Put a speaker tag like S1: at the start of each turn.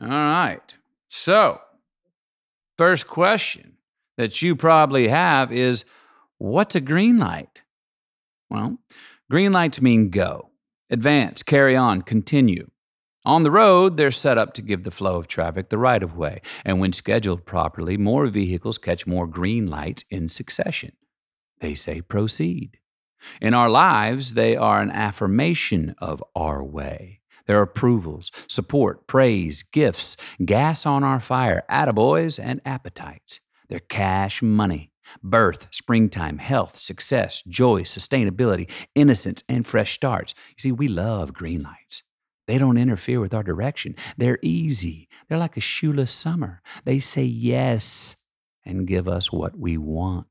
S1: All right. So, first question that you probably have is what's a green light? Well, green lights mean go, advance, carry on, continue. On the road, they're set up to give the flow of traffic the right of way, and when scheduled properly, more vehicles catch more green lights in succession. They say proceed. In our lives, they are an affirmation of our way. They're approvals, support, praise, gifts, gas on our fire, attaboys, and appetites. They're cash money, birth, springtime, health, success, joy, sustainability, innocence, and fresh starts. You see, we love green lights. They don't interfere with our direction. They're easy. They're like a shoeless summer. They say yes and give us what we want.